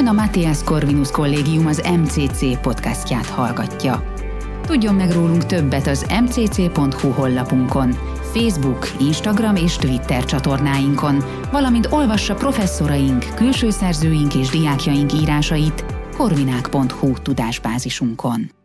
Ön a Matthias Corvinus Kollégium az MCC podcastját hallgatja. Tudjon meg rólunk többet az mcc.hu honlapunkon, Facebook, Instagram és Twitter csatornáinkon, valamint olvassa professzoraink, külső szerzőink és diákjaink írásait korvinák.hu tudásbázisunkon.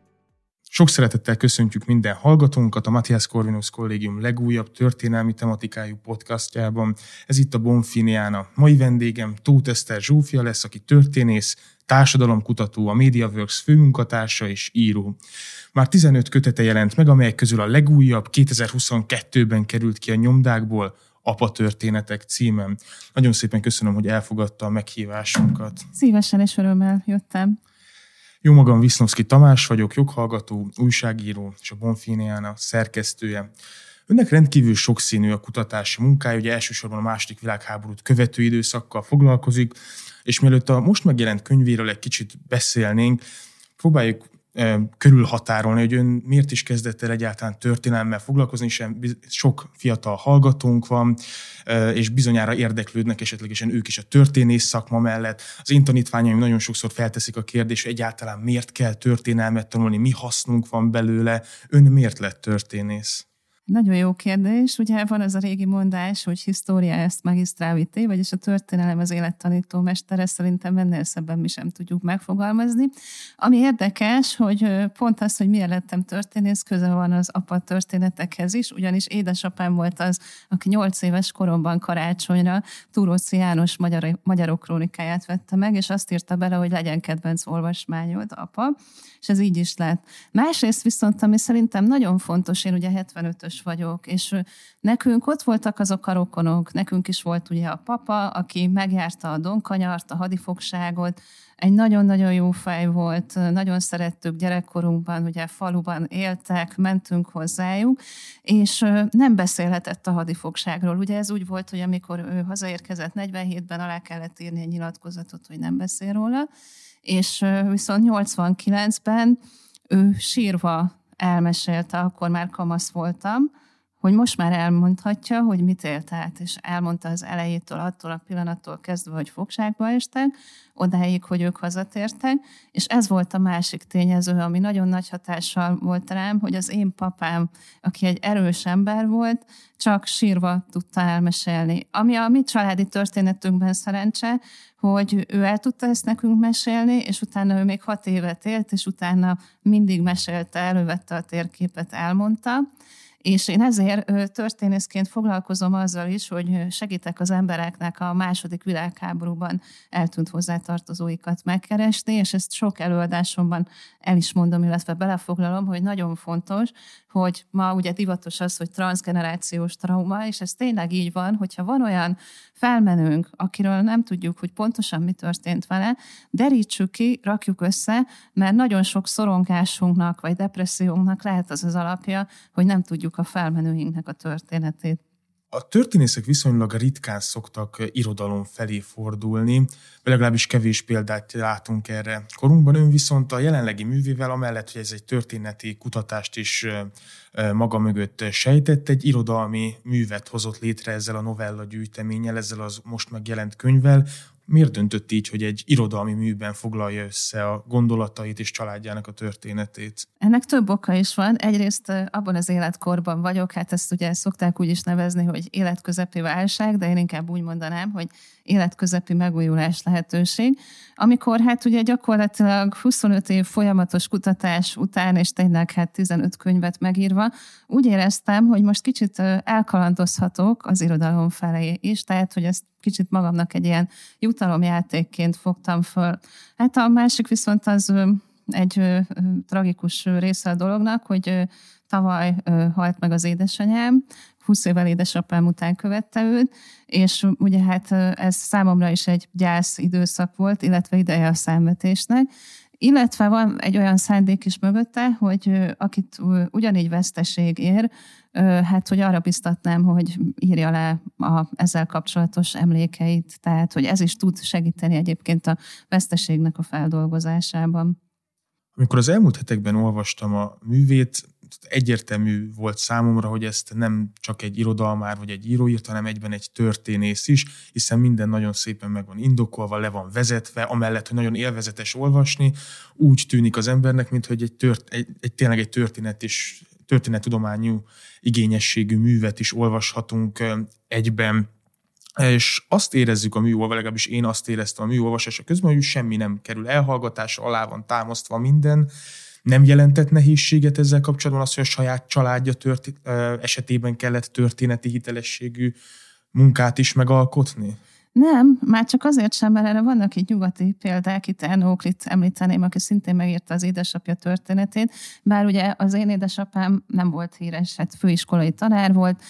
Sok szeretettel köszöntjük minden hallgatónkat a Matthias Corvinus Kollégium legújabb történelmi tematikájú podcastjában. Ez itt a Bonfiniana. Mai vendégem Tóth Eszter Zsófia lesz, aki történész, társadalomkutató, a MediaWorks főmunkatársa és író. Már 15 kötete jelent meg, amelyek közül a legújabb 2022-ben került ki a nyomdákból, Apa történetek címem. Nagyon szépen köszönöm, hogy elfogadta a meghívásunkat. Szívesen és örömmel jöttem. Jó magam Visznovszki Tamás vagyok, joghallgató, újságíró és a Bonfiniana szerkesztője. Önnek rendkívül sokszínű a kutatási munkája, ugye elsősorban a második világháborút követő időszakkal foglalkozik, és mielőtt a most megjelent könyvéről egy kicsit beszélnénk, próbáljuk körülhatárolni, hogy ön miért is kezdett el egyáltalán történelmmel foglalkozni, és sok fiatal hallgatónk van, és bizonyára érdeklődnek esetlegesen ők is a történész szakma mellett. Az én tanítványaim nagyon sokszor felteszik a kérdést, hogy egyáltalán miért kell történelmet tanulni, mi hasznunk van belőle, ön miért lett történész? Nagyon jó kérdés. Ugye van az a régi mondás, hogy história ezt magisztrávité, vagyis a történelem az élettanító mestere, szerintem ennél szebben mi sem tudjuk megfogalmazni. Ami érdekes, hogy pont az, hogy miért lettem történész, köze van az apa történetekhez is, ugyanis édesapám volt az, aki nyolc éves koromban karácsonyra Túróci János magyar, magyarok krónikáját vette meg, és azt írta bele, hogy legyen kedvenc olvasmányod, apa, és ez így is lett. Másrészt viszont, ami szerintem nagyon fontos, én ugye 75-ös idős vagyok, és nekünk ott voltak azok a rokonok, nekünk is volt ugye a papa, aki megjárta a donkanyart, a hadifogságot, egy nagyon-nagyon jó fej volt, nagyon szerettük gyerekkorunkban, ugye faluban éltek, mentünk hozzájuk, és nem beszélhetett a hadifogságról. Ugye ez úgy volt, hogy amikor ő hazaérkezett 47-ben, alá kellett írni egy nyilatkozatot, hogy nem beszél róla, és viszont 89-ben ő sírva elmesélte, akkor már kamasz voltam, hogy most már elmondhatja, hogy mit élt át, és elmondta az elejétől, attól a pillanattól kezdve, hogy fogságba estek, odáig, hogy ők hazatértek, és ez volt a másik tényező, ami nagyon nagy hatással volt rám, hogy az én papám, aki egy erős ember volt, csak sírva tudta elmesélni. Ami a mi családi történetünkben szerencse, hogy ő el tudta ezt nekünk mesélni, és utána ő még hat évet élt, és utána mindig mesélte, elővette a térképet, elmondta. És én ezért történészként foglalkozom azzal is, hogy segítek az embereknek a második világháborúban eltűnt hozzátartozóikat megkeresni, és ezt sok előadásomban el is mondom, illetve belefoglalom, hogy nagyon fontos, hogy ma ugye divatos az, hogy transgenerációs trauma, és ez tényleg így van, hogyha van olyan felmenőnk, akiről nem tudjuk, hogy pontosan mi történt vele, derítsük ki, rakjuk össze, mert nagyon sok szorongásunknak vagy depressziónknak lehet az az alapja, hogy nem tudjuk a felmenőinknek a történetét. A történészek viszonylag ritkán szoktak irodalom felé fordulni, vagy legalábbis kevés példát látunk erre. Korunkban ön viszont a jelenlegi művével, amellett, hogy ez egy történeti kutatást is maga mögött sejtett, egy irodalmi művet hozott létre ezzel a novella gyűjteménnyel, ezzel az most megjelent könyvvel, miért döntött így, hogy egy irodalmi műben foglalja össze a gondolatait és családjának a történetét? Ennek több oka is van. Egyrészt abban az életkorban vagyok, hát ezt ugye szokták úgy is nevezni, hogy életközepi válság, de én inkább úgy mondanám, hogy életközepi megújulás lehetőség, amikor hát ugye gyakorlatilag 25 év folyamatos kutatás után, és tényleg hát 15 könyvet megírva, úgy éreztem, hogy most kicsit elkalandozhatok az irodalom felé is, tehát hogy ezt kicsit magamnak egy ilyen jutalomjátékként fogtam föl. Hát a másik viszont az egy tragikus része a dolognak, hogy tavaly halt meg az édesanyám, 20 évvel édesapám után követte őt, és ugye hát ez számomra is egy gyász időszak volt, illetve ideje a számvetésnek, illetve van egy olyan szándék is mögötte, hogy akit ugyanígy veszteség ér, hát hogy arra biztatnám, hogy írja le a ezzel kapcsolatos emlékeit, tehát hogy ez is tud segíteni egyébként a veszteségnek a feldolgozásában. Amikor az elmúlt hetekben olvastam a művét, egyértelmű volt számomra, hogy ezt nem csak egy irodalmár vagy egy író írt, hanem egyben egy történész is, hiszen minden nagyon szépen meg van indokolva, le van vezetve, amellett, hogy nagyon élvezetes olvasni, úgy tűnik az embernek, mint hogy egy, tört, egy, egy tényleg egy történet is történettudományú igényességű művet is olvashatunk egyben. És azt érezzük a műolvasás, legalábbis én azt éreztem a műolvasása közben, hogy semmi nem kerül elhallgatásra, alá van támasztva minden, nem jelentett nehézséget ezzel kapcsolatban az, hogy a saját családja történ- esetében kellett történeti hitelességű munkát is megalkotni? Nem, már csak azért sem, mert erre vannak így nyugati példák, itt Ernóklit említeném, aki szintén megírta az édesapja történetét, bár ugye az én édesapám nem volt híres, hát főiskolai tanár volt,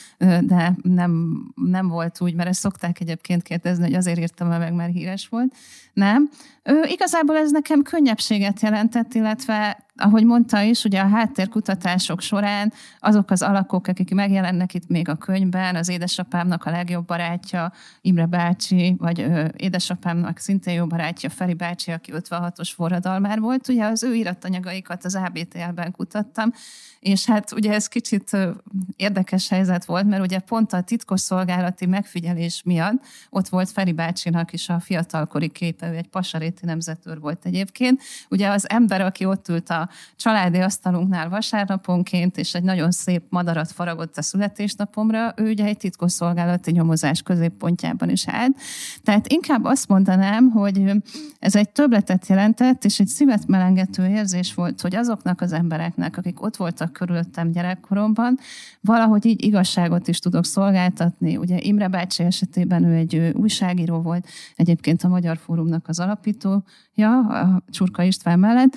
de nem, nem volt úgy, mert ezt szokták egyébként kérdezni, hogy azért írtam meg, mert híres volt. Nem. Ő, igazából ez nekem könnyebbséget jelentett, illetve ahogy mondta is, ugye a háttérkutatások során azok az alakok, akik megjelennek itt még a könyvben, az édesapámnak a legjobb barátja, Imre bácsi, vagy ö, édesapámnak szintén jó barátja, Feri bácsi, aki 56-os forradalmár volt, ugye az ő iratanyagaikat az ABTL-ben kutattam, és hát ugye ez kicsit érdekes helyzet volt, mert ugye pont a titkosszolgálati megfigyelés miatt ott volt Feri bácsinak is a fiatalkori képe, ő egy pasaréti nemzetőr volt egyébként. Ugye az ember, aki ott ült a családi asztalunknál vasárnaponként, és egy nagyon szép madarat faragott a születésnapomra, ő ugye egy titkosszolgálati nyomozás középpontjában is állt. Tehát inkább azt mondanám, hogy ez egy töbletet jelentett, és egy szívet melengető érzés volt, hogy azoknak az embereknek, akik ott voltak körülöttem gyerekkoromban, valahogy így igazságot is tudok szolgáltatni. Ugye Imre bácsi esetében ő egy újságíró volt, egyébként a Magyar Fórumnak az alapítója, a Csurka István mellett.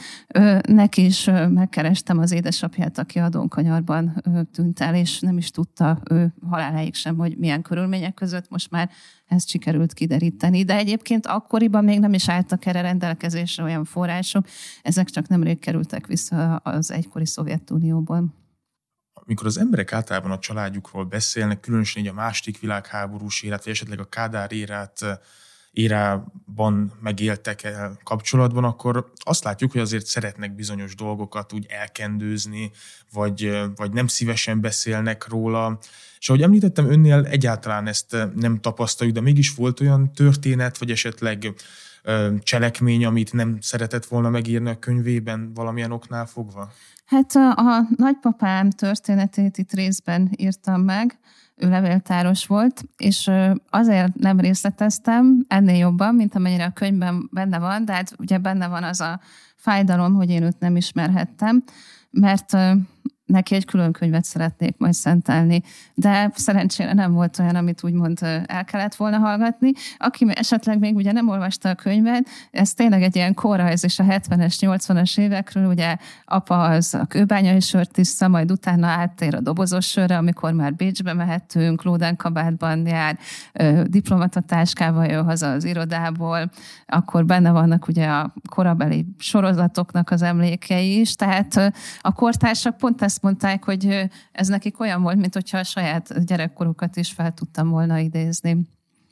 Neki is megkerestem az édesapját, aki adónkanyarban tűnt el, és nem is tudta ő haláláig sem, hogy milyen körülmények között most már ezt sikerült kideríteni. De egyébként akkoriban még nem is álltak erre rendelkezésre olyan források, ezek csak nemrég kerültek vissza az egykori Szovjetunióban. Amikor az emberek általában a családjukról beszélnek, különösen így a második világháborús élet, vagy esetleg a Kádár érát érában megéltek el kapcsolatban, akkor azt látjuk, hogy azért szeretnek bizonyos dolgokat úgy elkendőzni, vagy, vagy nem szívesen beszélnek róla. És ahogy említettem, önnél egyáltalán ezt nem tapasztaljuk, de mégis volt olyan történet, vagy esetleg cselekmény, amit nem szeretett volna megírni a könyvében valamilyen oknál fogva? Hát a, a nagypapám történetét itt részben írtam meg, ő levéltáros volt, és azért nem részleteztem ennél jobban, mint amennyire a könyvben benne van, de hát ugye benne van az a fájdalom, hogy én őt nem ismerhettem, mert neki egy külön könyvet szeretnék majd szentelni, de szerencsére nem volt olyan, amit úgymond el kellett volna hallgatni. Aki esetleg még ugye nem olvasta a könyvet, ez tényleg egy ilyen korrajz és a 70-es, 80-as évekről, ugye apa az a kőbányai sört iszta, majd utána áttér a dobozos sörre, amikor már Bécsbe mehetünk, Lóden kabátban jár, diplomatatáskával jön haza az irodából, akkor benne vannak ugye a korabeli sorozatoknak az emlékei is, tehát a kortársak pont ezt azt mondták, hogy ez nekik olyan volt, mint hogyha a saját gyerekkorukat is fel tudtam volna idézni.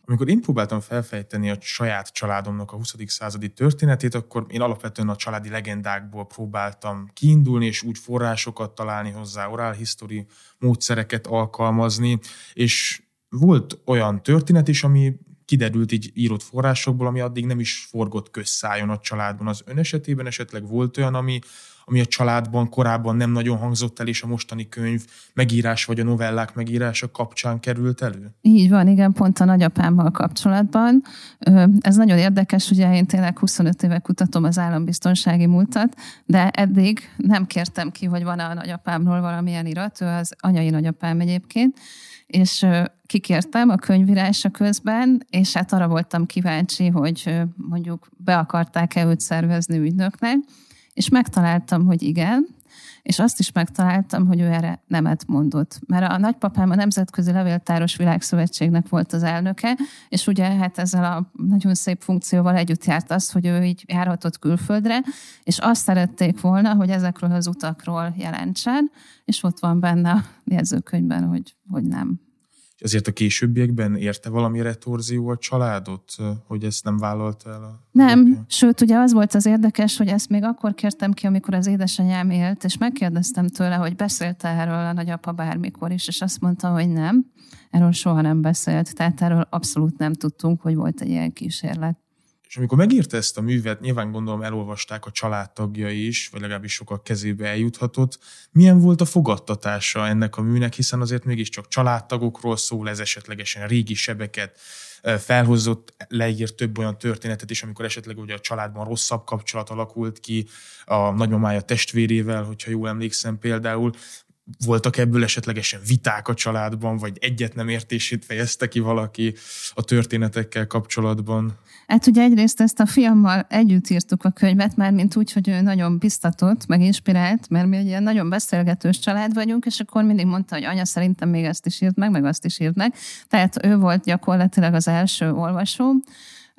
Amikor én próbáltam felfejteni a saját családomnak a 20. századi történetét, akkor én alapvetően a családi legendákból próbáltam kiindulni, és úgy forrásokat találni hozzá, oral history módszereket alkalmazni, és volt olyan történet is, ami kiderült így írott forrásokból, ami addig nem is forgott közszájon a családban. Az ön esetében esetleg volt olyan, ami, ami a családban korábban nem nagyon hangzott el, és a mostani könyv megírás vagy a novellák megírása kapcsán került elő? Így van, igen, pont a nagyapámmal kapcsolatban. Ez nagyon érdekes, ugye én tényleg 25 éve kutatom az állambiztonsági múltat, de eddig nem kértem ki, hogy van-e a nagyapámról valamilyen irat, ő az anyai nagyapám egyébként, és kikértem a könyvírása közben, és hát arra voltam kíváncsi, hogy mondjuk be akarták-e őt szervezni ügynöknek, és megtaláltam, hogy igen, és azt is megtaláltam, hogy ő erre nemet mondott. Mert a nagypapám a Nemzetközi Levéltáros Világszövetségnek volt az elnöke, és ugye hát ezzel a nagyon szép funkcióval együtt járt az, hogy ő így járhatott külföldre, és azt szerették volna, hogy ezekről az utakról jelentsen, és ott van benne a jegyzőkönyvben, hogy, hogy nem. Azért a későbbiekben érte valamire torzió a családot, hogy ezt nem vállalta el? A nem, apja? sőt, ugye az volt az érdekes, hogy ezt még akkor kértem ki, amikor az édesanyám élt, és megkérdeztem tőle, hogy beszélte erről a nagyapa bármikor is, és azt mondta, hogy nem, erről soha nem beszélt, tehát erről abszolút nem tudtunk, hogy volt egy ilyen kísérlet. És amikor megírta ezt a művet, nyilván gondolom elolvasták a családtagjai is, vagy legalábbis sokak kezébe eljuthatott. Milyen volt a fogadtatása ennek a műnek, hiszen azért mégiscsak családtagokról szól, ez esetlegesen régi sebeket felhozott, leír több olyan történetet is, amikor esetleg ugye a családban rosszabb kapcsolat alakult ki a nagymamája testvérével, hogyha jól emlékszem például, voltak ebből esetlegesen viták a családban, vagy egyet nem értését fejezte ki valaki a történetekkel kapcsolatban? Hát ugye egyrészt ezt a fiammal együtt írtuk a könyvet, már mint úgy, hogy ő nagyon biztatott, meg inspirált, mert mi egy ilyen nagyon beszélgetős család vagyunk, és akkor mindig mondta, hogy anya szerintem még ezt is írt meg, meg azt is írt meg. Tehát ő volt gyakorlatilag az első olvasó.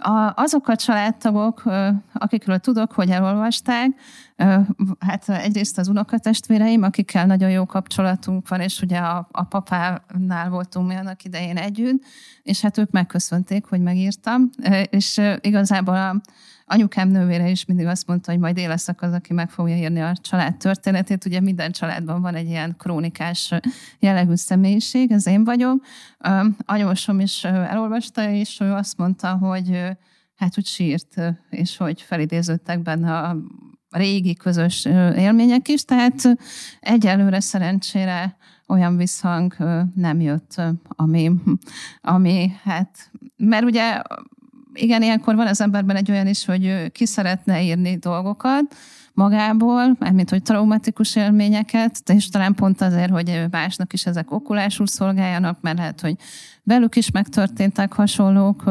A, azok a családtagok, akikről tudok, hogy elolvasták, hát egyrészt az unokatestvéreim, akikkel nagyon jó kapcsolatunk van, és ugye a, a papánál voltunk mi annak idején együtt, és hát ők megköszönték, hogy megírtam, és igazából a, anyukám nővére is mindig azt mondta, hogy majd én leszek az, aki meg fogja írni a család történetét. Ugye minden családban van egy ilyen krónikás jellegű személyiség, ez én vagyok. Anyósom is elolvasta, és ő azt mondta, hogy hát úgy sírt, és hogy felidéződtek benne a régi közös élmények is, tehát egyelőre szerencsére olyan visszhang nem jött, ami, ami hát, mert ugye igen, ilyenkor van az emberben egy olyan is, hogy ki szeretne írni dolgokat magából, mármint hogy traumatikus élményeket, és talán pont azért, hogy másnak is ezek okulásul szolgáljanak, mert lehet, hogy velük is megtörténtek hasonlók,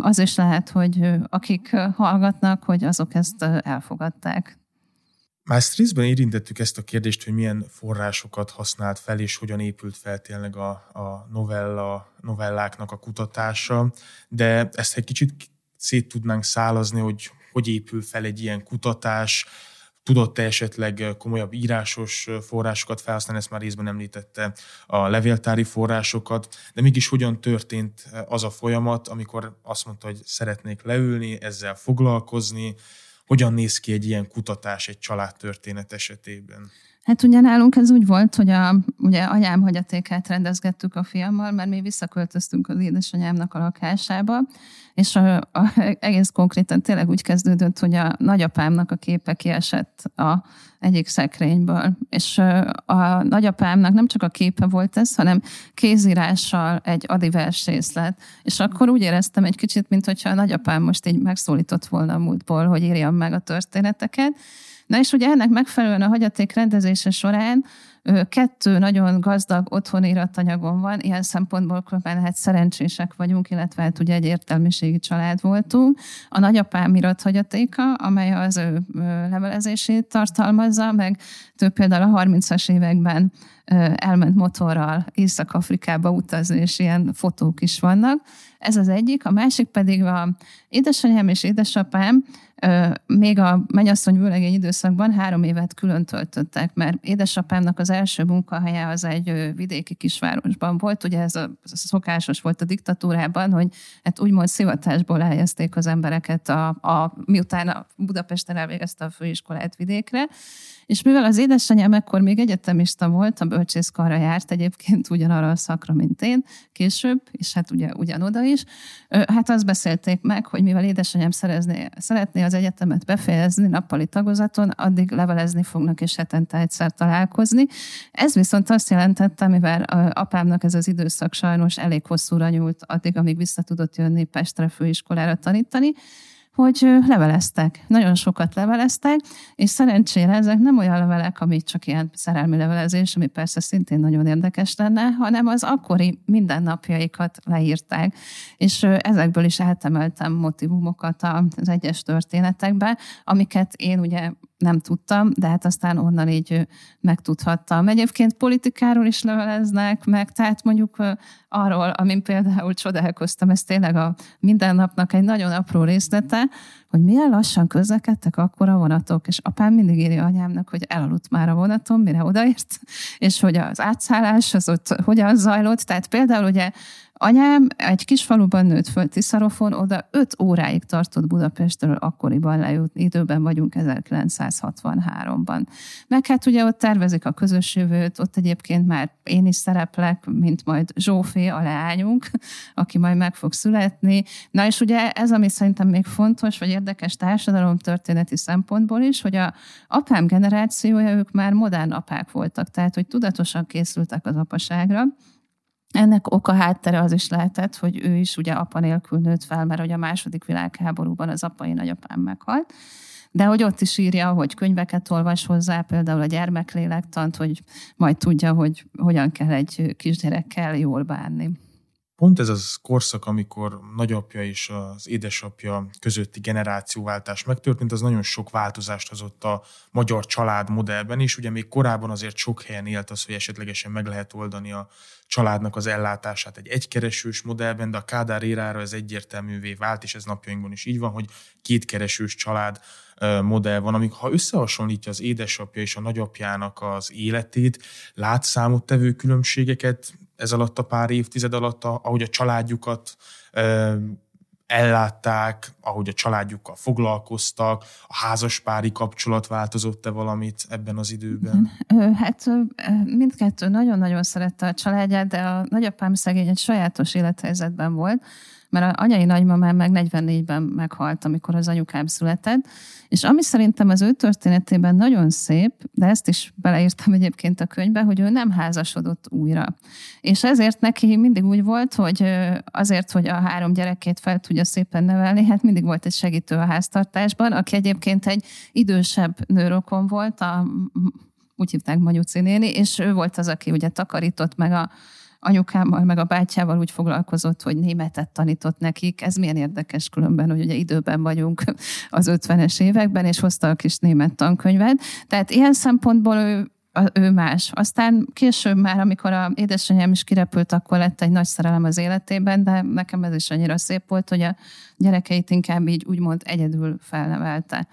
az is lehet, hogy akik hallgatnak, hogy azok ezt elfogadták. Maastrichtben érintettük ezt a kérdést, hogy milyen forrásokat használt fel, és hogyan épült fel tényleg a, a novella, novelláknak a kutatása, de ezt egy kicsit szét tudnánk szálazni, hogy hogy épül fel egy ilyen kutatás, tudott-e esetleg komolyabb írásos forrásokat felhasználni, ezt már részben említette a levéltári forrásokat, de mégis hogyan történt az a folyamat, amikor azt mondta, hogy szeretnék leülni, ezzel foglalkozni, hogyan néz ki egy ilyen kutatás egy családtörténet esetében? Hát ugye nálunk ez úgy volt, hogy a, ugye anyám hagyatékát rendezgettük a fiammal, mert mi visszaköltöztünk az édesanyámnak a lakásába, és a, a, egész konkrétan tényleg úgy kezdődött, hogy a nagyapámnak a képe kiesett a egyik szekrényből, és a nagyapámnak nem csak a képe volt ez, hanem kézírással egy adivers részlet, és akkor úgy éreztem egy kicsit, mint hogyha a nagyapám most így megszólított volna a múltból, hogy írjam meg a történeteket, Na és ugye ennek megfelelően a hagyaték rendezése során kettő nagyon gazdag otthoni iratanyagon van, ilyen szempontból különben lehet szerencsések vagyunk, illetve hát ugye egy értelmiségi család voltunk. A nagyapám irat hagyatéka, amely az ő levelezését tartalmazza, meg több például a 30-as években elment motorral Észak-Afrikába utazni, és ilyen fotók is vannak. Ez az egyik. A másik pedig a édesanyám és édesapám még a mennyasszony vőlegény időszakban három évet külön töltöttek, mert édesapámnak az első munkahelye az egy vidéki kisvárosban volt. Ugye ez a, ez a szokásos volt a diktatúrában, hogy hát úgymond szivatásból eljezték az embereket, a, a, miután a Budapesten elvégezte a főiskolát vidékre, és mivel az édesanyám ekkor még egyetemista volt, a bölcsészkarra járt egyébként ugyanarra a szakra, mint én később, és hát ugye ugyanoda is, hát azt beszélték meg, hogy mivel édesanyám szerezné, szeretné az egyetemet befejezni nappali tagozaton, addig levelezni fognak, és hetente egyszer találkozni. Ez viszont azt jelentette, mivel apámnak ez az időszak sajnos elég hosszúra nyúlt, addig, amíg vissza tudott jönni Pestre főiskolára tanítani, hogy leveleztek. Nagyon sokat leveleztek, és szerencsére ezek nem olyan levelek, ami csak ilyen szerelmi levelezés, ami persze szintén nagyon érdekes lenne, hanem az akkori mindennapjaikat leírták. És ezekből is eltemeltem motivumokat az egyes történetekbe, amiket én ugye nem tudtam, de hát aztán onnan így megtudhattam. Egyébként politikáról is leveleznek meg, tehát mondjuk arról, amin például csodálkoztam, ez tényleg a mindennapnak egy nagyon apró részlete, hogy milyen lassan közlekedtek akkor a vonatok, és apám mindig írja anyámnak, hogy elaludt már a vonaton, mire odaért, és hogy az átszállás az ott hogyan zajlott. Tehát például ugye Anyám egy kis faluban nőtt föl Tiszarofon, oda öt óráig tartott Budapestről akkoriban lejutni, időben vagyunk 1963-ban. Meg hát ugye ott tervezik a közös jövőt, ott egyébként már én is szereplek, mint majd Zsófé, a leányunk, aki majd meg fog születni. Na és ugye ez, ami szerintem még fontos, vagy érdekes társadalomtörténeti szempontból is, hogy a apám generációja, ők már modern apák voltak, tehát hogy tudatosan készültek az apaságra, ennek oka háttere az is lehetett, hogy ő is ugye apa nélkül nőtt fel, mert hogy a második világháborúban az apai nagyapám meghalt. De hogy ott is írja, hogy könyveket olvas hozzá, például a gyermeklélektant, hogy majd tudja, hogy hogyan kell egy kisgyerekkel jól bánni. Pont ez az korszak, amikor nagyapja és az édesapja közötti generációváltás megtörtént, az nagyon sok változást hozott a magyar család modellben is. Ugye még korábban azért sok helyen élt az, hogy esetlegesen meg lehet oldani a családnak az ellátását egy egykeresős modellben, de a Kádár érára ez egyértelművé vált, és ez napjainkban is így van, hogy kétkeresős család modell van, amik ha összehasonlítja az édesapja és a nagyapjának az életét, lát számottevő különbségeket ez alatt a pár évtized alatt, ahogy a családjukat ellátták, ahogy a családjukkal foglalkoztak, a házaspári kapcsolat változott-e valamit ebben az időben? Hát mindkettő nagyon-nagyon szerette a családját, de a nagyapám szegény egy sajátos élethelyzetben volt, mert a anyai nagymamám meg 44-ben meghalt, amikor az anyukám született, és ami szerintem az ő történetében nagyon szép, de ezt is beleírtam egyébként a könyvbe, hogy ő nem házasodott újra. És ezért neki mindig úgy volt, hogy azért, hogy a három gyerekét fel tudja szépen nevelni, hát mindig volt egy segítő a háztartásban, aki egyébként egy idősebb nőrokon volt, a, úgy hívták Manyuci néni, és ő volt az, aki ugye takarított meg a anyukámmal, meg a bátyával úgy foglalkozott, hogy németet tanított nekik. Ez milyen érdekes különben, hogy ugye időben vagyunk az 50-es években, és hozta a kis német tankönyvet. Tehát ilyen szempontból ő ő más. Aztán később már, amikor a édesanyám is kirepült, akkor lett egy nagy szerelem az életében, de nekem ez is annyira szép volt, hogy a gyerekeit inkább így úgymond egyedül felnevelte.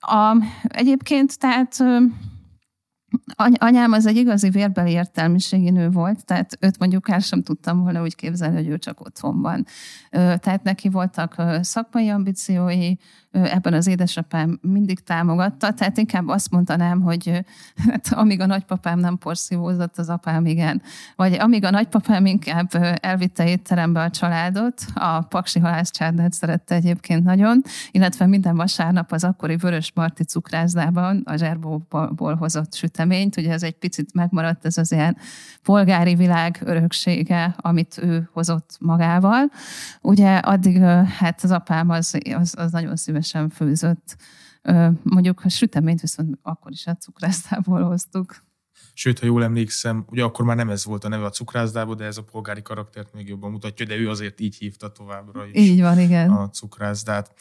A, egyébként tehát anyám az egy igazi vérbeli értelmiségi nő volt, tehát őt mondjuk el sem tudtam volna úgy képzelni, hogy ő csak otthon van. Tehát neki voltak szakmai ambíciói, ebben az édesapám mindig támogatta, tehát inkább azt mondanám, hogy hát, amíg a nagypapám nem porszívózott, az apám igen. Vagy amíg a nagypapám inkább elvitte étterembe a családot, a paksi halászcsárnát szerette egyébként nagyon, illetve minden vasárnap az akkori Vörös Marti cukrászdában a zserbóból hozott süteményt, ugye ez egy picit megmaradt, ez az ilyen polgári világ öröksége, amit ő hozott magával. Ugye addig hát az apám az, az, az nagyon szívesen sem főzött. Mondjuk a süteményt viszont akkor is a cukrászdából hoztuk. Sőt, ha jól emlékszem, ugye akkor már nem ez volt a neve a cukrászdából, de ez a polgári karaktert még jobban mutatja, de ő azért így hívta továbbra is így van, igen. a cukrászdát.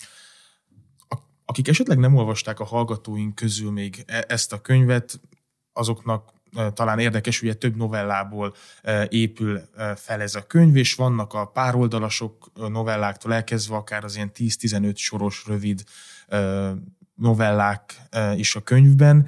Akik esetleg nem olvasták a hallgatóink közül még e- ezt a könyvet, azoknak talán érdekes, ugye több novellából épül fel ez a könyv, és vannak a pároldalasok novelláktól elkezdve akár az ilyen 10-15 soros rövid novellák is a könyvben.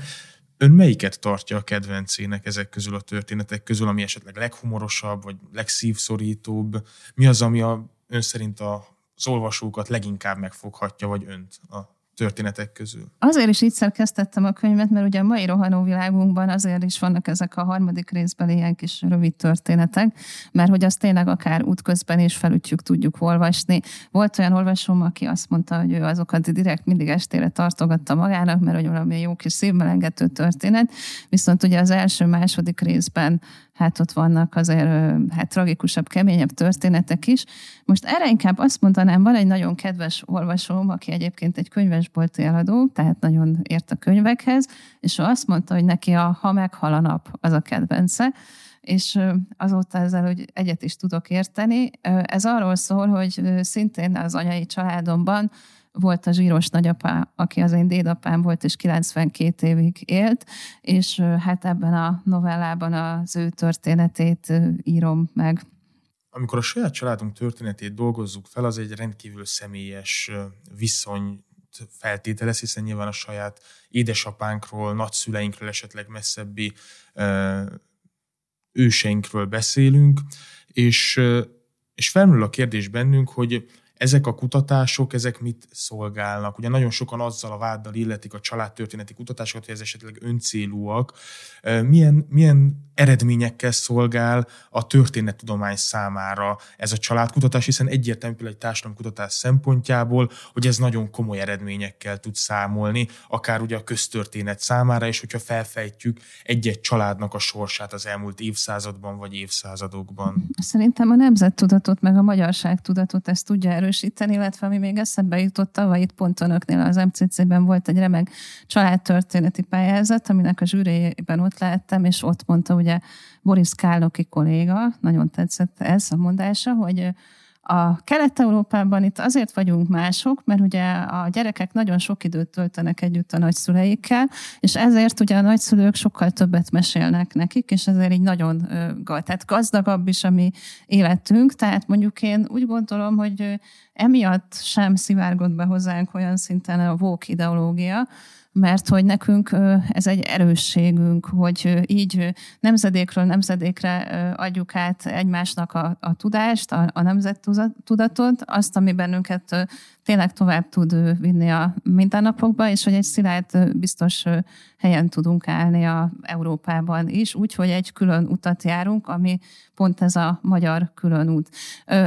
Ön melyiket tartja a kedvencének ezek közül a történetek közül, ami esetleg leghumorosabb, vagy legszívszorítóbb? Mi az, ami a, ön szerint az olvasókat leginkább megfoghatja, vagy önt a történetek közül. Azért is így szerkesztettem a könyvet, mert ugye a mai rohanó világunkban azért is vannak ezek a harmadik részben ilyen kis rövid történetek, mert hogy azt tényleg akár útközben is felütjük, tudjuk olvasni. Volt olyan olvasóm, aki azt mondta, hogy ő azokat direkt mindig estére tartogatta magának, mert hogy valami jó kis szívmelengető történet, viszont ugye az első-második részben hát ott vannak azért hát tragikusabb, keményebb történetek is. Most erre inkább azt mondanám, van egy nagyon kedves olvasóm, aki egyébként egy könyvesbolti eladó, tehát nagyon ért a könyvekhez, és ő azt mondta, hogy neki a Ha meghal a nap az a kedvence, és azóta ezzel hogy egyet is tudok érteni. Ez arról szól, hogy szintén az anyai családomban volt a zsíros nagyapá, aki az én dédapám volt, és 92 évig élt, és hát ebben a novellában az ő történetét írom meg. Amikor a saját családunk történetét dolgozzuk fel, az egy rendkívül személyes viszony feltételez, hiszen nyilván a saját édesapánkról, nagyszüleinkről, esetleg messzebbi őseinkről beszélünk, és, és felmerül a kérdés bennünk, hogy ezek a kutatások, ezek mit szolgálnak? Ugye nagyon sokan azzal a váddal illetik a családtörténeti kutatásokat, hogy ez esetleg öncélúak. Milyen, milyen eredményekkel szolgál a történettudomány számára ez a családkutatás, hiszen egyértelmű egy társadalomkutatás szempontjából, hogy ez nagyon komoly eredményekkel tud számolni, akár ugye a köztörténet számára, és hogyha felfejtjük egy-egy családnak a sorsát az elmúlt évszázadban vagy évszázadokban. Szerintem a nemzettudatot meg a magyarság tudatot ezt tudja erősíteni, illetve ami még eszembe jutott tavaly itt pont önöknél az MCC-ben volt egy remek családtörténeti pályázat, aminek a zsűréjében ott lehettem, és ott mondta ugye Boris Kálnoki kolléga, nagyon tetszett ez a mondása, hogy a Kelet-Európában itt azért vagyunk mások, mert ugye a gyerekek nagyon sok időt töltenek együtt a nagyszüleikkel, és ezért ugye a nagyszülők sokkal többet mesélnek nekik, és ezért így nagyon tehát gazdagabb is a mi életünk. Tehát mondjuk én úgy gondolom, hogy emiatt sem szivárgott be hozzánk olyan szinten a vók ideológia, mert hogy nekünk ez egy erősségünk, hogy így nemzedékről nemzedékre adjuk át egymásnak a, a tudást, a, a nemzettudatot, azt, ami bennünket tényleg tovább tud vinni a mindennapokba, és hogy egy szilárd, biztos helyen tudunk állni a Európában is, úgyhogy egy külön utat járunk, ami pont ez a magyar külön út.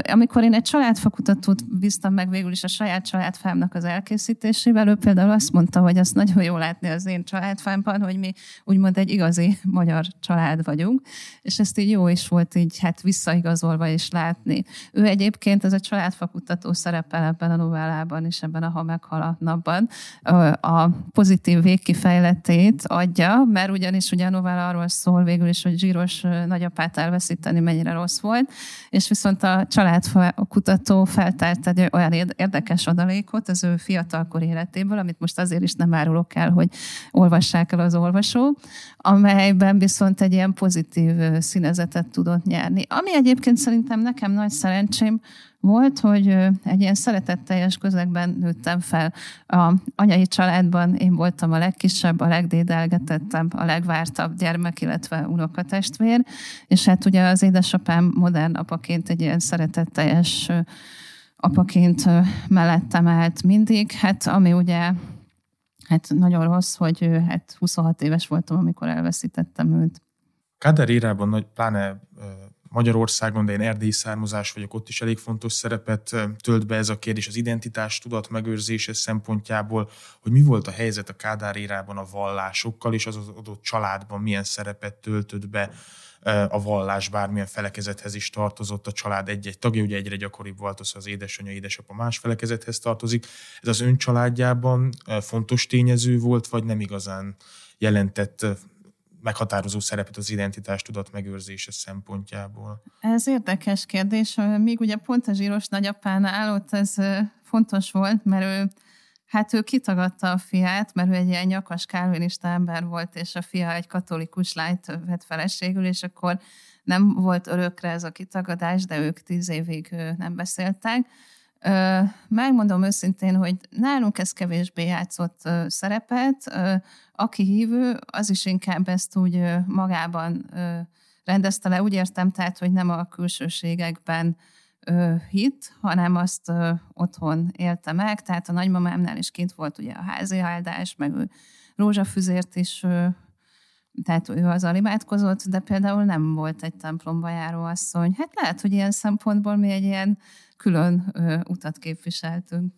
Amikor én egy családfakutatót bíztam meg végül is a saját családfámnak az elkészítésével, ő például azt mondta, hogy azt nagyon jól látni az én családfámban, hogy mi úgymond egy igazi magyar család vagyunk, és ezt így jó is volt így hát visszaigazolva is látni. Ő egyébként, ez a családfakutató szerepel ebben a novellában és ebben a Ha meghal napban, a pozitív végkifejletét adja, mert ugyanis ugye a novella arról szól végül is, hogy zsíros nagyapát elveszíteni mennyire rossz volt, és viszont a családkutató feltárt egy olyan érdekes adalékot az ő fiatalkor életéből, amit most azért is nem árulok el, hogy olvassák el az olvasó, amelyben viszont egy ilyen pozitív színezetet tudott nyerni. Ami egyébként szerintem nekem nagy szerencsém, volt, hogy egy ilyen szeretetteljes közegben nőttem fel. A anyai családban én voltam a legkisebb, a legdédelgetettebb, a legvártabb gyermek, illetve unokatestvér, és hát ugye az édesapám modern apaként egy ilyen szeretetteljes apaként mellettem állt mindig, hát ami ugye hát nagyon rossz, hogy hát 26 éves voltam, amikor elveszítettem őt. Kádár írában nagy, pláne Magyarországon, de én erdélyi származás vagyok, ott is elég fontos szerepet tölt be ez a kérdés az identitás tudat megőrzése szempontjából, hogy mi volt a helyzet a Kádár érában a vallásokkal, és az adott családban milyen szerepet töltött be a vallás bármilyen felekezethez is tartozott a család egy-egy tagja, ugye egyre gyakoribb volt az, az édesanyja, édesapa más felekezethez tartozik. Ez az ön családjában fontos tényező volt, vagy nem igazán jelentett meghatározó szerepet az identitás tudat megőrzése szempontjából? Ez érdekes kérdés. Még ugye pont a zsíros nagyapánál ott ez fontos volt, mert ő Hát ő kitagadta a fiát, mert ő egy ilyen nyakas kálvinista ember volt, és a fia egy katolikus lányt vett feleségül, és akkor nem volt örökre ez a kitagadás, de ők tíz évig nem beszéltek. Megmondom őszintén, hogy nálunk ez kevésbé játszott szerepet. Aki hívő, az is inkább ezt úgy magában rendezte le. Úgy értem tehát, hogy nem a külsőségekben hit, hanem azt otthon élte meg. Tehát a nagymamámnál is kint volt ugye a házi áldás, meg ő rózsafüzért is tehát ő az imádkozott, de például nem volt egy templomba járó asszony. Hát lehet, hogy ilyen szempontból mi egy ilyen külön utat képviseltünk.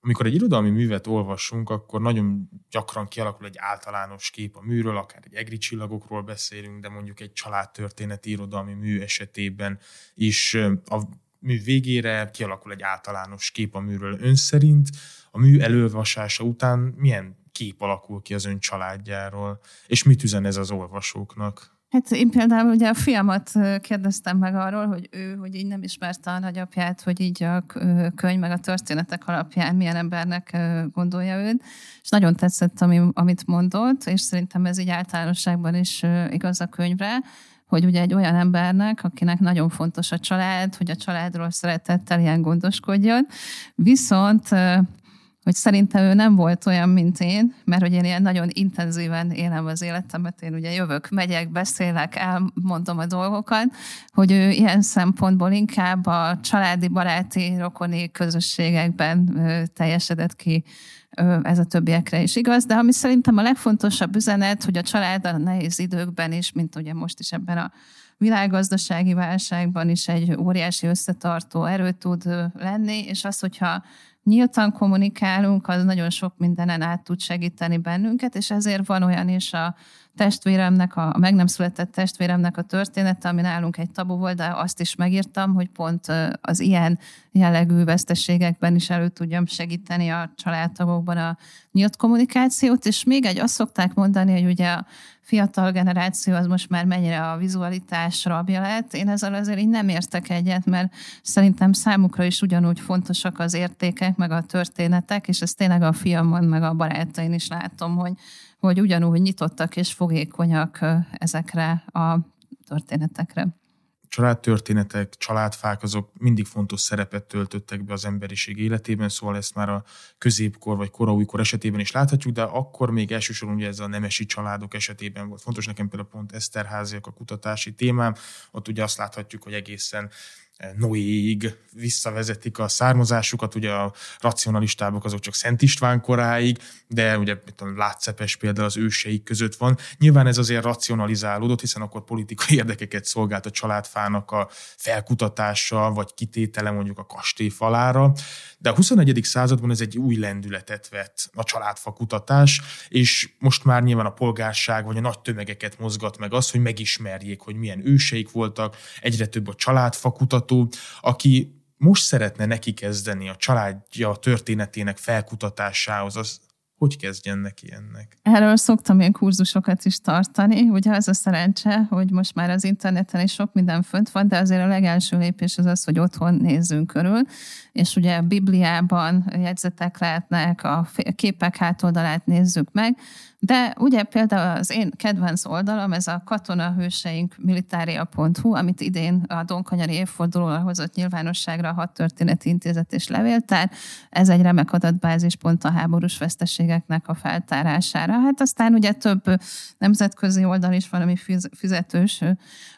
Amikor egy irodalmi művet olvasunk, akkor nagyon gyakran kialakul egy általános kép a műről, akár egy egri csillagokról beszélünk, de mondjuk egy családtörténeti irodalmi mű esetében is a mű végére kialakul egy általános kép a műről. Ön szerint a mű előolvasása után milyen kép alakul ki az ön családjáról, és mit üzen ez az olvasóknak? Hát én például ugye a fiamat kérdeztem meg arról, hogy ő, hogy így nem ismerte a nagyapját, hogy így a könyv meg a történetek alapján milyen embernek gondolja őt, és nagyon tetszett, amit mondott, és szerintem ez így általánosságban is igaz a könyvre, hogy ugye egy olyan embernek, akinek nagyon fontos a család, hogy a családról szeretettel ilyen gondoskodjon, viszont hogy szerintem ő nem volt olyan, mint én, mert hogy én ilyen nagyon intenzíven élem az életemet, én ugye jövök, megyek, beszélek, elmondom a dolgokat, hogy ő ilyen szempontból inkább a családi, baráti, rokoni közösségekben teljesedett ki ez a többiekre is igaz, de ami szerintem a legfontosabb üzenet, hogy a család a nehéz időkben is, mint ugye most is ebben a világgazdasági válságban is egy óriási összetartó erő tud lenni, és az, hogyha nyíltan kommunikálunk, az nagyon sok mindenen át tud segíteni bennünket, és ezért van olyan is a testvéremnek, a meg nem született testvéremnek a története, ami nálunk egy tabu volt, de azt is megírtam, hogy pont az ilyen jellegű veszteségekben is elő tudjam segíteni a családtagokban a nyílt kommunikációt, és még egy azt szokták mondani, hogy ugye fiatal generáció az most már mennyire a vizualitás rabja lett. Én ezzel azért így nem értek egyet, mert szerintem számukra is ugyanúgy fontosak az értékek, meg a történetek, és ezt tényleg a fiamon, meg a barátain is látom, hogy hogy ugyanúgy nyitottak és fogékonyak ezekre a történetekre. Családtörténetek, családfák azok mindig fontos szerepet töltöttek be az emberiség életében, szóval ezt már a középkor vagy koraújkor esetében is láthatjuk, de akkor még elsősorban ugye ez a nemesi családok esetében volt fontos. Nekem például pont Eszterháziak a kutatási témám, ott ugye azt láthatjuk, hogy egészen Noéig visszavezetik a származásukat, ugye a racionalistábok azok csak Szent István koráig, de ugye a Látszepes például az őseik között van. Nyilván ez azért racionalizálódott, hiszen akkor politikai érdekeket szolgált a családfának a felkutatása, vagy kitétele mondjuk a kastély falára, de a 21. században ez egy új lendületet vett a családfa kutatás, és most már nyilván a polgárság vagy a nagy tömegeket mozgat meg az, hogy megismerjék, hogy milyen őseik voltak, egyre több a családfa kutató, aki most szeretne neki kezdeni a családja történetének felkutatásához, az hogy kezdjen neki ennek? Erről szoktam én kurzusokat is tartani. Ugye az a szerencse, hogy most már az interneten is sok minden fönt van, de azért a legelső lépés az az, hogy otthon nézzünk körül, és ugye a Bibliában jegyzetek lehetnek, a képek hátoldalát nézzük meg, de ugye például az én kedvenc oldalam, ez a katonahőseink militária.hu, amit idén a Donkanyari évfordulóra hozott nyilvánosságra a Hat Történeti Intézet és Levéltár. Ez egy remek adatbázis pont a háborús veszteségeknek a feltárására. Hát aztán ugye több nemzetközi oldal is valami fizetős.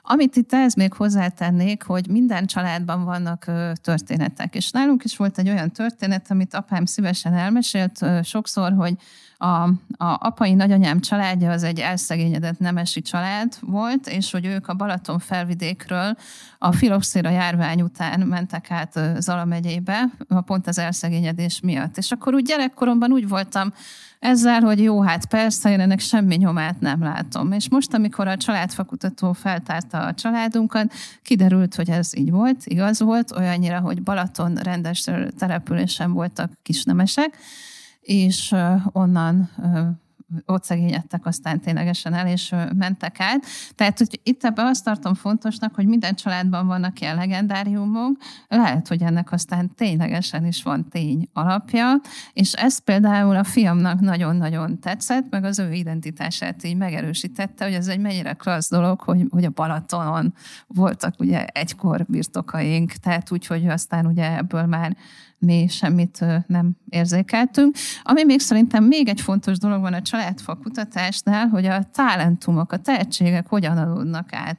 Amit itt ez még hozzátennék, hogy minden családban vannak történetek. És nálunk is volt egy olyan történet, amit apám szívesen elmesélt sokszor, hogy a, a apai nagyanyám családja az egy elszegényedett nemesi család volt, és hogy ők a Balaton felvidékről a filoxéra járvány után mentek át Zala megyébe, pont az elszegényedés miatt. És akkor úgy gyerekkoromban úgy voltam ezzel, hogy jó, hát persze, én ennek semmi nyomát nem látom. És most, amikor a családfakutató feltárta a családunkat, kiderült, hogy ez így volt, igaz volt, olyannyira, hogy Balaton rendes településen voltak kisnemesek, és onnan ott szegényedtek aztán ténylegesen el, és mentek át. Tehát, hogy itt ebben azt tartom fontosnak, hogy minden családban vannak ilyen legendáriumok, lehet, hogy ennek aztán ténylegesen is van tény alapja, és ez például a fiamnak nagyon-nagyon tetszett, meg az ő identitását így megerősítette, hogy ez egy mennyire klassz dolog, hogy, hogy a Balatonon voltak ugye egykor birtokaink, tehát úgy, hogy aztán ugye ebből már mi semmit nem érzékeltünk. Ami még szerintem még egy fontos dolog van a családfa kutatásnál, hogy a talentumok, a tehetségek hogyan adódnak át.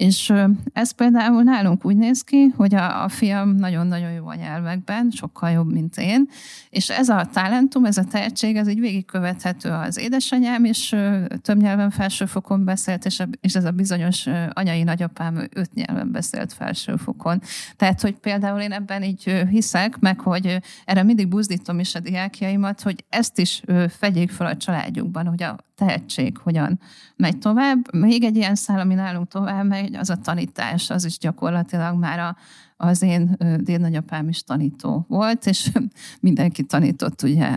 És ez például nálunk úgy néz ki, hogy a, a fiam nagyon-nagyon jó a nyelvekben, sokkal jobb, mint én, és ez a talentum, ez a tehetség, ez így végigkövethető az édesanyám, és több nyelven felsőfokon beszélt, és, a, és ez a bizonyos anyai nagyapám öt nyelven beszélt felsőfokon. Tehát, hogy például én ebben így hiszek, meg hogy erre mindig buzdítom is a diákjaimat, hogy ezt is fegyék fel a családjukban, hogy a tehetség hogyan megy tovább. Még egy ilyen szál, ami nálunk tovább megy, hogy az a tanítás, az is gyakorlatilag már a, az én dédnagyapám is tanító volt, és mindenki tanított, ugye,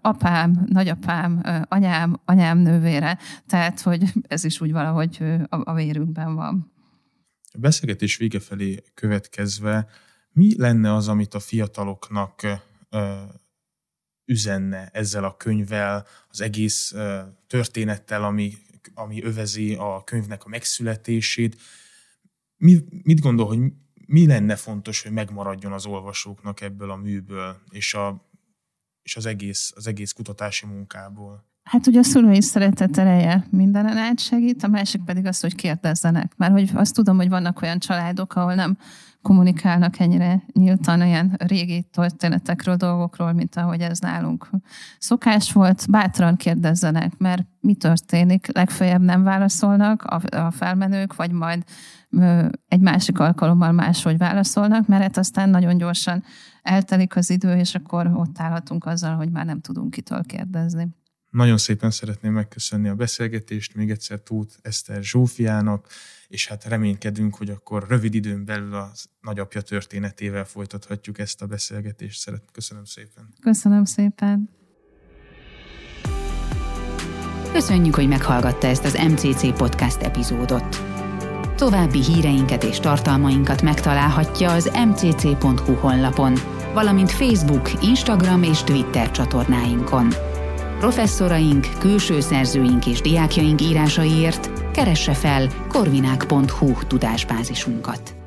apám, nagyapám, anyám, anyám nővére, tehát, hogy ez is úgy valahogy a, a vérünkben van. A beszélgetés vége felé következve, mi lenne az, amit a fiataloknak üzenne ezzel a könyvvel, az egész történettel, ami, ami övezi a könyvnek a megszületését. Mi, mit gondol, hogy mi lenne fontos, hogy megmaradjon az olvasóknak ebből a műből, és, a, és az, egész, az egész kutatási munkából? Hát ugye a szülői szeretet ereje mindenen segít, a másik pedig az, hogy kérdezzenek. Mert hogy azt tudom, hogy vannak olyan családok, ahol nem kommunikálnak ennyire nyíltan olyan régi történetekről, dolgokról, mint ahogy ez nálunk szokás volt. Bátran kérdezzenek, mert mi történik? Legfeljebb nem válaszolnak a, a felmenők, vagy majd egy másik alkalommal máshogy válaszolnak, mert hát aztán nagyon gyorsan eltelik az idő, és akkor ott állhatunk azzal, hogy már nem tudunk kitől kérdezni. Nagyon szépen szeretném megköszönni a beszélgetést, még egyszer Tóth Eszter Zsófiának, és hát reménykedünk, hogy akkor rövid időn belül a nagyapja történetével folytathatjuk ezt a beszélgetést. Szeret, köszönöm szépen. Köszönöm szépen. Köszönjük, hogy meghallgatta ezt az MCC podcast epizódot. További híreinket és tartalmainkat megtalálhatja az mcc.hu honlapon, valamint Facebook, Instagram és Twitter csatornáinkon. Professzoraink, külső szerzőink és diákjaink írásaiért keresse fel korvinák.hu tudásbázisunkat.